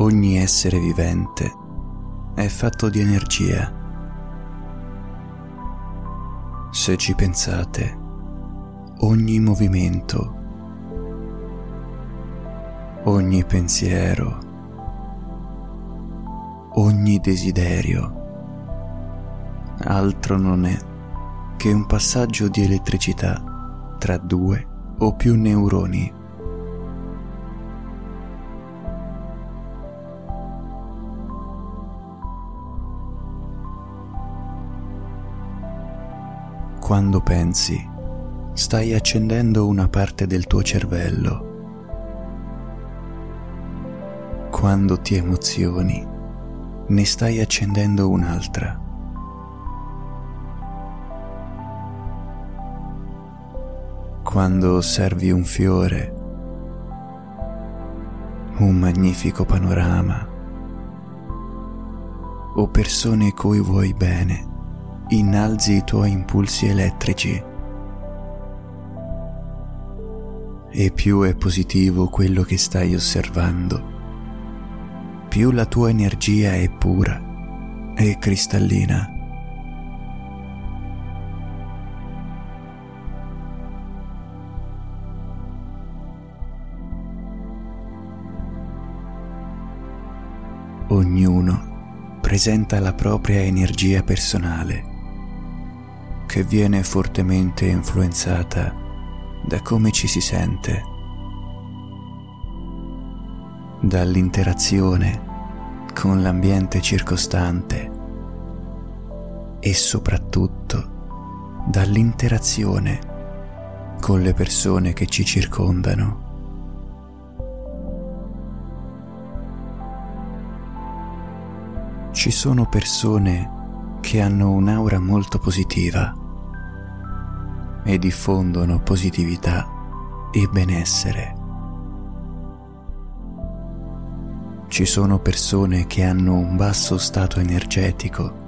ogni essere vivente è fatto di energia. Se ci pensate, ogni movimento, ogni pensiero, ogni desiderio, altro non è che un passaggio di elettricità tra due o più neuroni. Quando pensi, stai accendendo una parte del tuo cervello. Quando ti emozioni, ne stai accendendo un'altra. Quando osservi un fiore, un magnifico panorama o persone cui vuoi bene, innalzi i tuoi impulsi elettrici. E più è positivo quello che stai osservando, più la tua energia è pura e cristallina. Ognuno presenta la propria energia personale che viene fortemente influenzata da come ci si sente, dall'interazione con l'ambiente circostante e soprattutto dall'interazione con le persone che ci circondano. Ci sono persone che hanno un'aura molto positiva e diffondono positività e benessere. Ci sono persone che hanno un basso stato energetico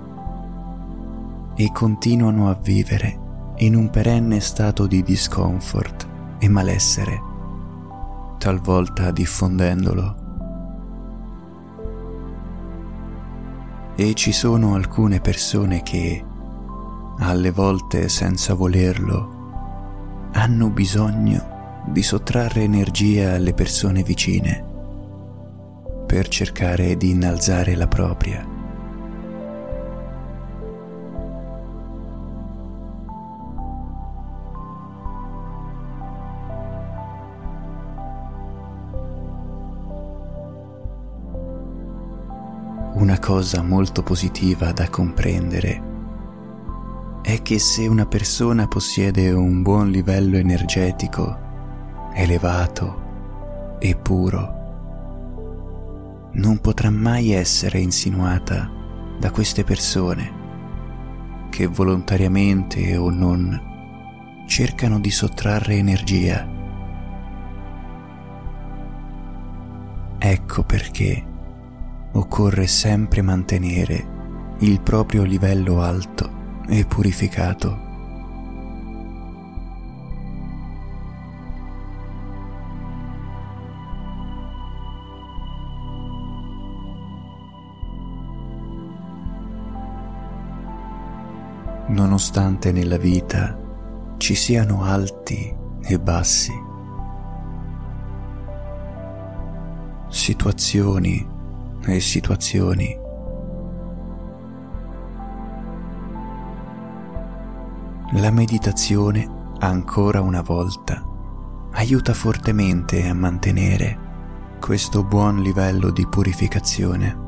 e continuano a vivere in un perenne stato di discomfort e malessere, talvolta diffondendolo. E ci sono alcune persone che alle volte senza volerlo, hanno bisogno di sottrarre energia alle persone vicine per cercare di innalzare la propria. Una cosa molto positiva da comprendere è che se una persona possiede un buon livello energetico, elevato e puro, non potrà mai essere insinuata da queste persone che volontariamente o non cercano di sottrarre energia. Ecco perché occorre sempre mantenere il proprio livello alto e purificato. Nonostante nella vita ci siano alti e bassi, situazioni e situazioni La meditazione, ancora una volta, aiuta fortemente a mantenere questo buon livello di purificazione.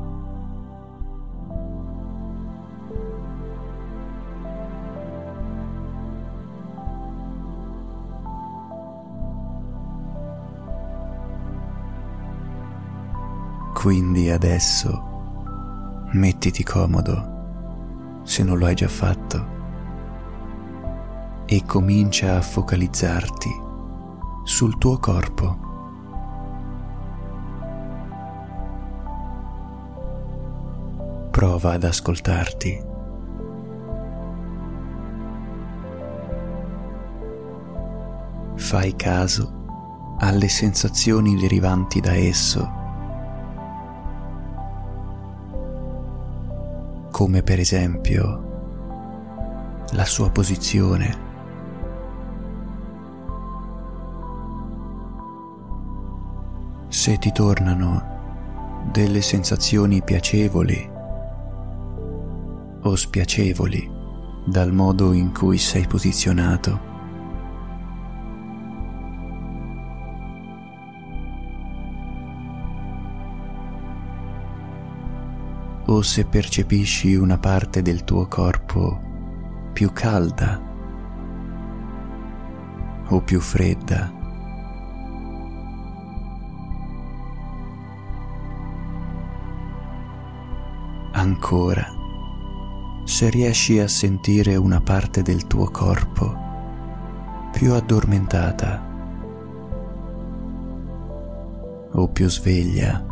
Quindi adesso mettiti comodo, se non lo hai già fatto e comincia a focalizzarti sul tuo corpo. Prova ad ascoltarti. Fai caso alle sensazioni derivanti da esso come per esempio la sua posizione. Se ti tornano delle sensazioni piacevoli o spiacevoli dal modo in cui sei posizionato, o se percepisci una parte del tuo corpo più calda o più fredda. Ancora, se riesci a sentire una parte del tuo corpo più addormentata o più sveglia.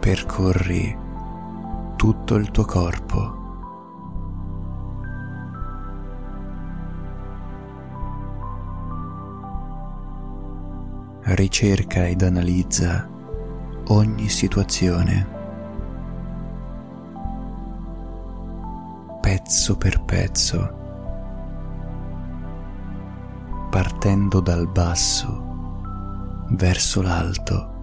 percorri tutto il tuo corpo. Ricerca ed analizza ogni situazione, pezzo per pezzo, partendo dal basso verso l'alto.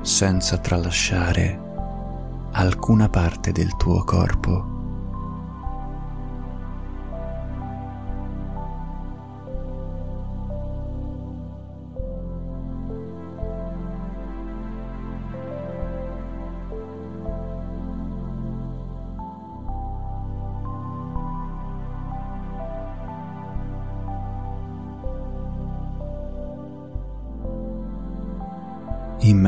senza tralasciare alcuna parte del tuo corpo.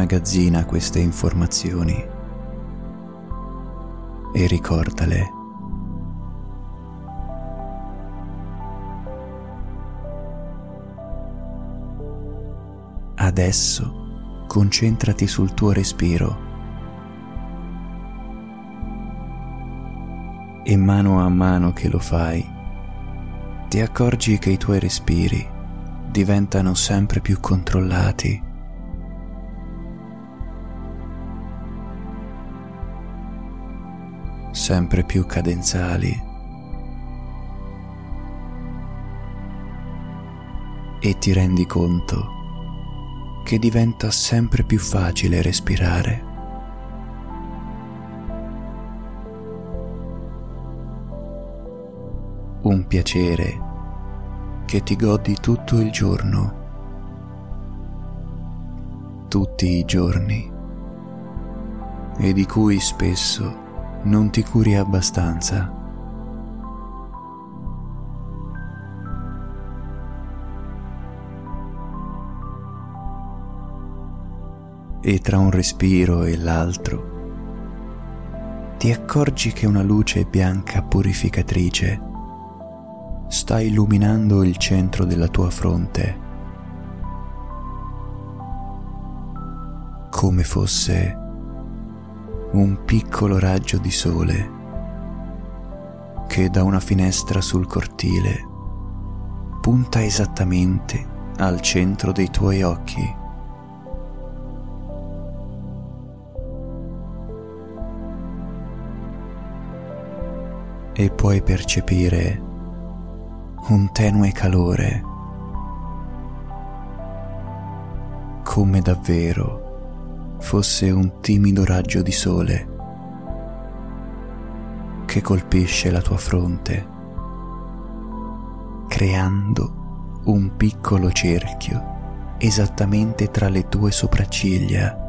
Immagazzina queste informazioni. E ricordale. Adesso concentrati sul tuo respiro. E mano a mano che lo fai ti accorgi che i tuoi respiri diventano sempre più controllati sempre più cadenzali. E ti rendi conto che diventa sempre più facile respirare. Un piacere che ti godi tutto il giorno, tutti i giorni, e di cui spesso non ti curi abbastanza. E tra un respiro e l'altro ti accorgi che una luce bianca purificatrice sta illuminando il centro della tua fronte come fosse un piccolo raggio di sole che da una finestra sul cortile punta esattamente al centro dei tuoi occhi. E puoi percepire un tenue calore, come davvero fosse un timido raggio di sole che colpisce la tua fronte, creando un piccolo cerchio esattamente tra le tue sopracciglia.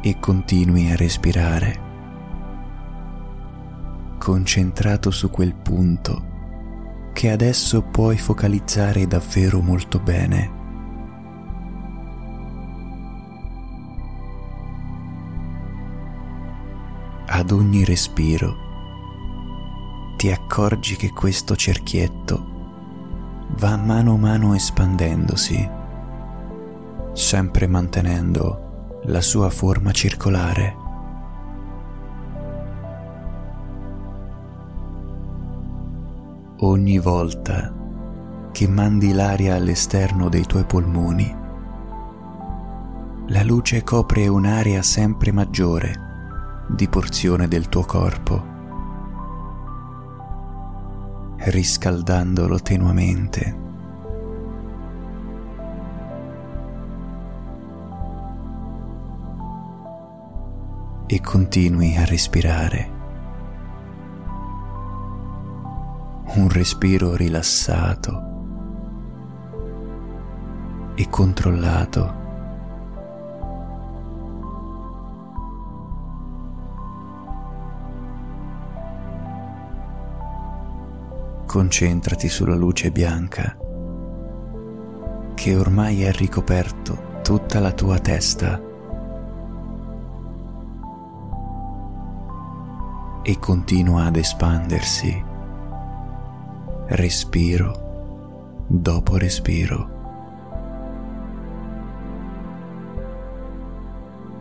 E continui a respirare concentrato su quel punto che adesso puoi focalizzare davvero molto bene. Ad ogni respiro ti accorgi che questo cerchietto va mano a mano espandendosi sempre mantenendo la sua forma circolare. Ogni volta che mandi l'aria all'esterno dei tuoi polmoni, la luce copre un'area sempre maggiore di porzione del tuo corpo riscaldandolo tenuamente. E continui a respirare. Un respiro rilassato e controllato. concentrati sulla luce bianca che ormai ha ricoperto tutta la tua testa e continua ad espandersi respiro dopo respiro.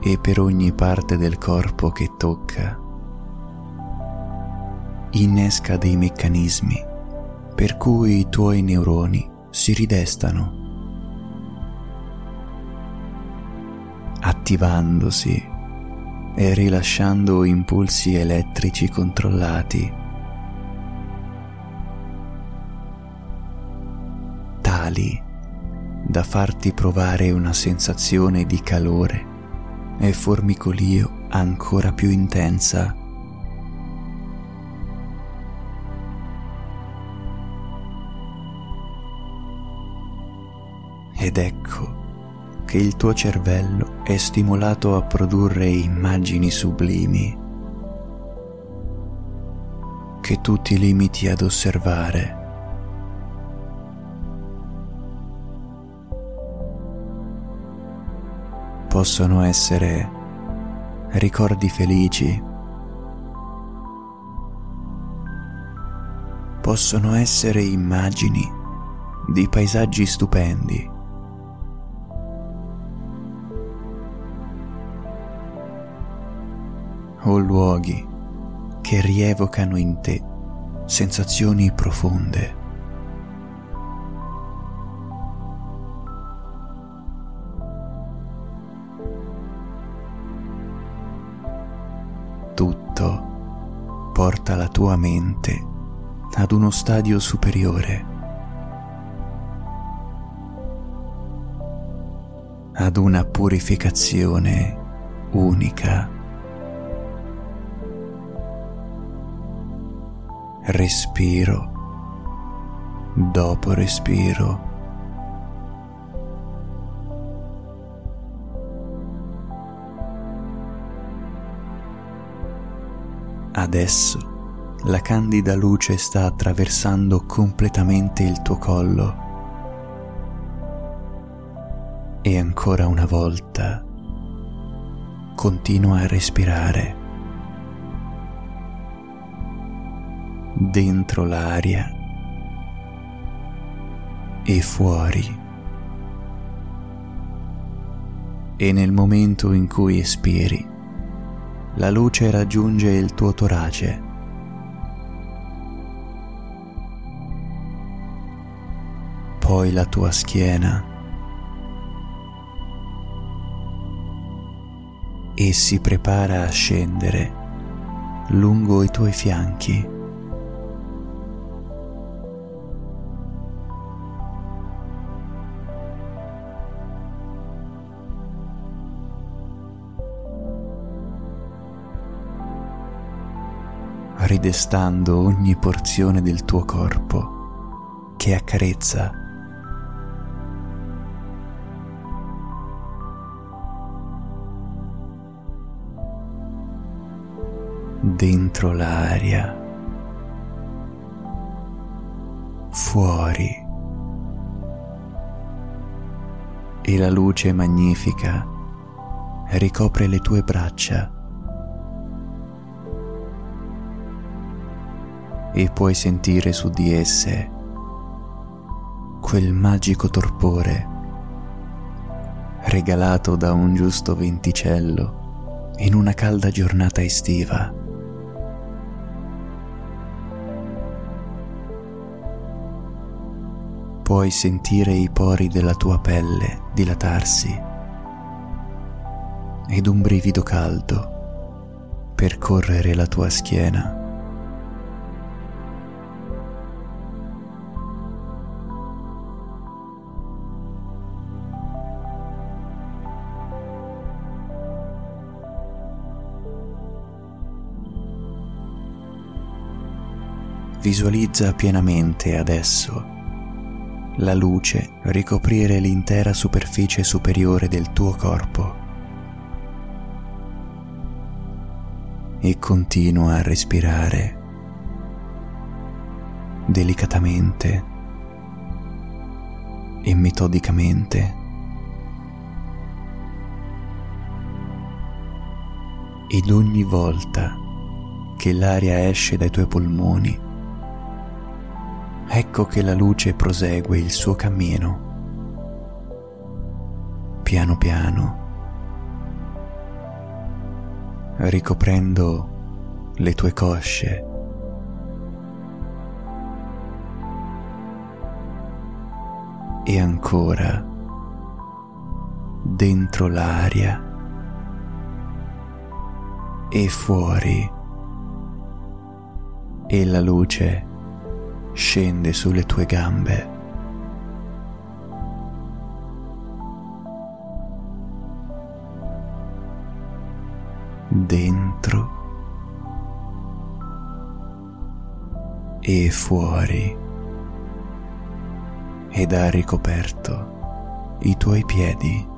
E per ogni parte del corpo che tocca, innesca dei meccanismi per cui i tuoi neuroni si ridestano, attivandosi e rilasciando impulsi elettrici controllati, tali da farti provare una sensazione di calore e formicolio ancora più intensa ed ecco che il tuo cervello è stimolato a produrre immagini sublimi che tu ti limiti ad osservare. Possono essere ricordi felici, possono essere immagini di paesaggi stupendi o luoghi che rievocano in te sensazioni profonde. Tutto porta la tua mente ad uno stadio superiore, ad una purificazione unica. respiro dopo respiro. Adesso la candida luce sta attraversando completamente il tuo collo e ancora una volta continua a respirare. dentro l'aria e fuori. E nel momento in cui espiri, la luce raggiunge il tuo torace. Poi la tua schiena. E si prepara a scendere lungo i tuoi fianchi. Ridestando ogni porzione del tuo corpo che accarezza. Dentro l'aria, fuori, e la luce magnifica ricopre le tue braccia e puoi sentire su di esse quel magico torpore regalato da un giusto venticello in una calda giornata estiva. Puoi sentire i pori della tua pelle dilatarsi ed un brivido caldo percorrere la tua schiena. Visualizza pienamente adesso la luce ricoprire l'intera superficie superiore del tuo corpo e continua a respirare delicatamente e metodicamente. Ed ogni volta che l'aria esce dai tuoi polmoni, ecco che la luce prosegue il suo cammino. Piano piano, ricoprendo le tue cosce. E ancora dentro l'aria e fuori e la luce scende sulle tue gambe. Dentro e fuori ed ha ricoperto i tuoi piedi.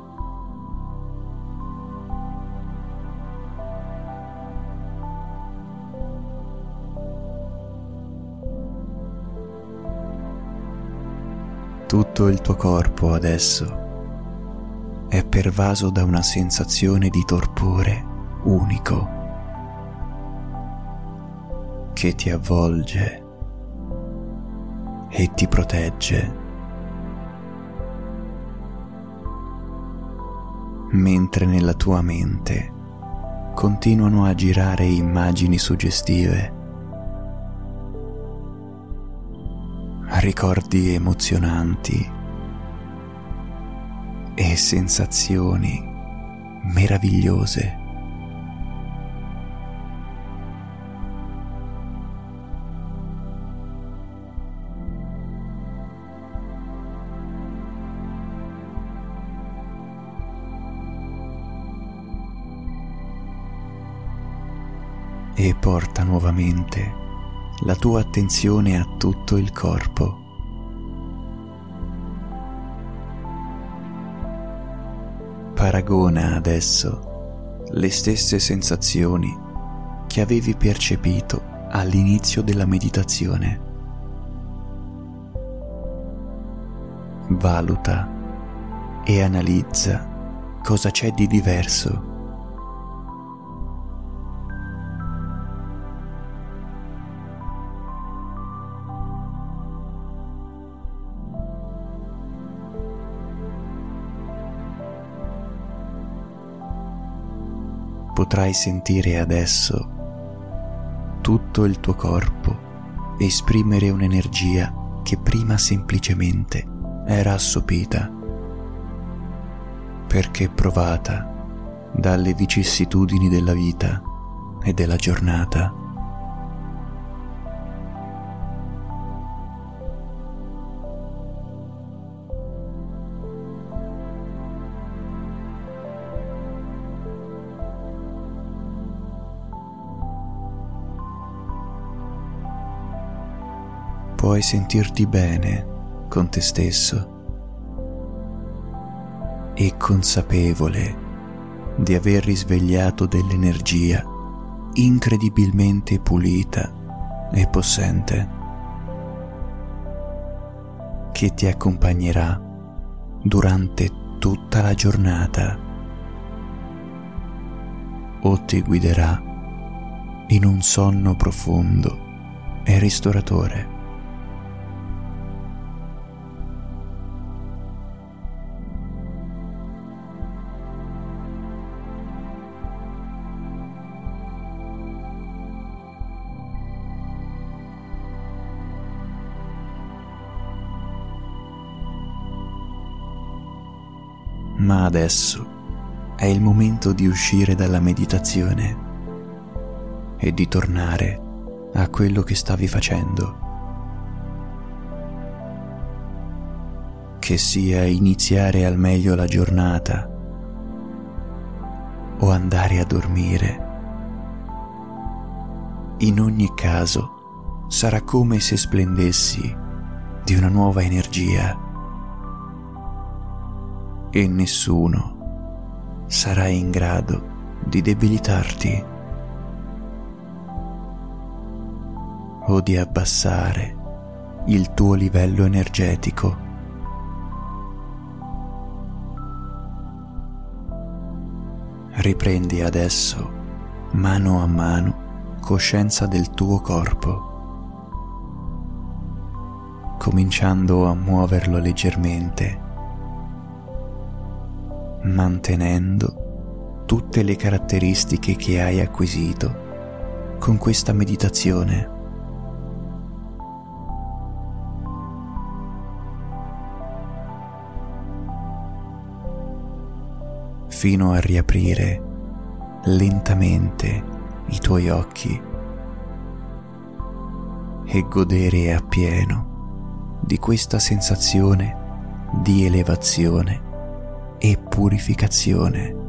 Tutto il tuo corpo adesso è pervaso da una sensazione di torpore unico che ti avvolge e ti protegge. Mentre nella tua mente continuano a girare immagini suggestive ricordi emozionanti e sensazioni meravigliose. E porta nuovamente la tua attenzione a tutto il corpo. Paragona adesso le stesse sensazioni che avevi percepito all'inizio della meditazione. Valuta e analizza cosa c'è di diverso potrai sentire adesso tutto il tuo corpo esprimere un'energia che prima semplicemente era assopita, perché provata dalle vicissitudini della vita e della giornata. Puoi sentirti bene con te stesso e consapevole di aver risvegliato dell'energia incredibilmente pulita e possente che ti accompagnerà durante tutta la giornata o ti guiderà in un sonno profondo e ristoratore. Ma adesso è il momento di uscire dalla meditazione e di tornare a quello che stavi facendo. Che sia iniziare al meglio la giornata o andare a dormire. In ogni caso sarà come se splendessi di una nuova energia e nessuno sarà in grado di debilitarti o di abbassare il tuo livello energetico. Riprendi adesso, mano a mano, coscienza del tuo corpo, cominciando a muoverlo leggermente, mantenendo tutte le caratteristiche che hai acquisito con questa meditazione. fino a riaprire lentamente i tuoi occhi e godere appieno di questa sensazione di elevazione e purificazione.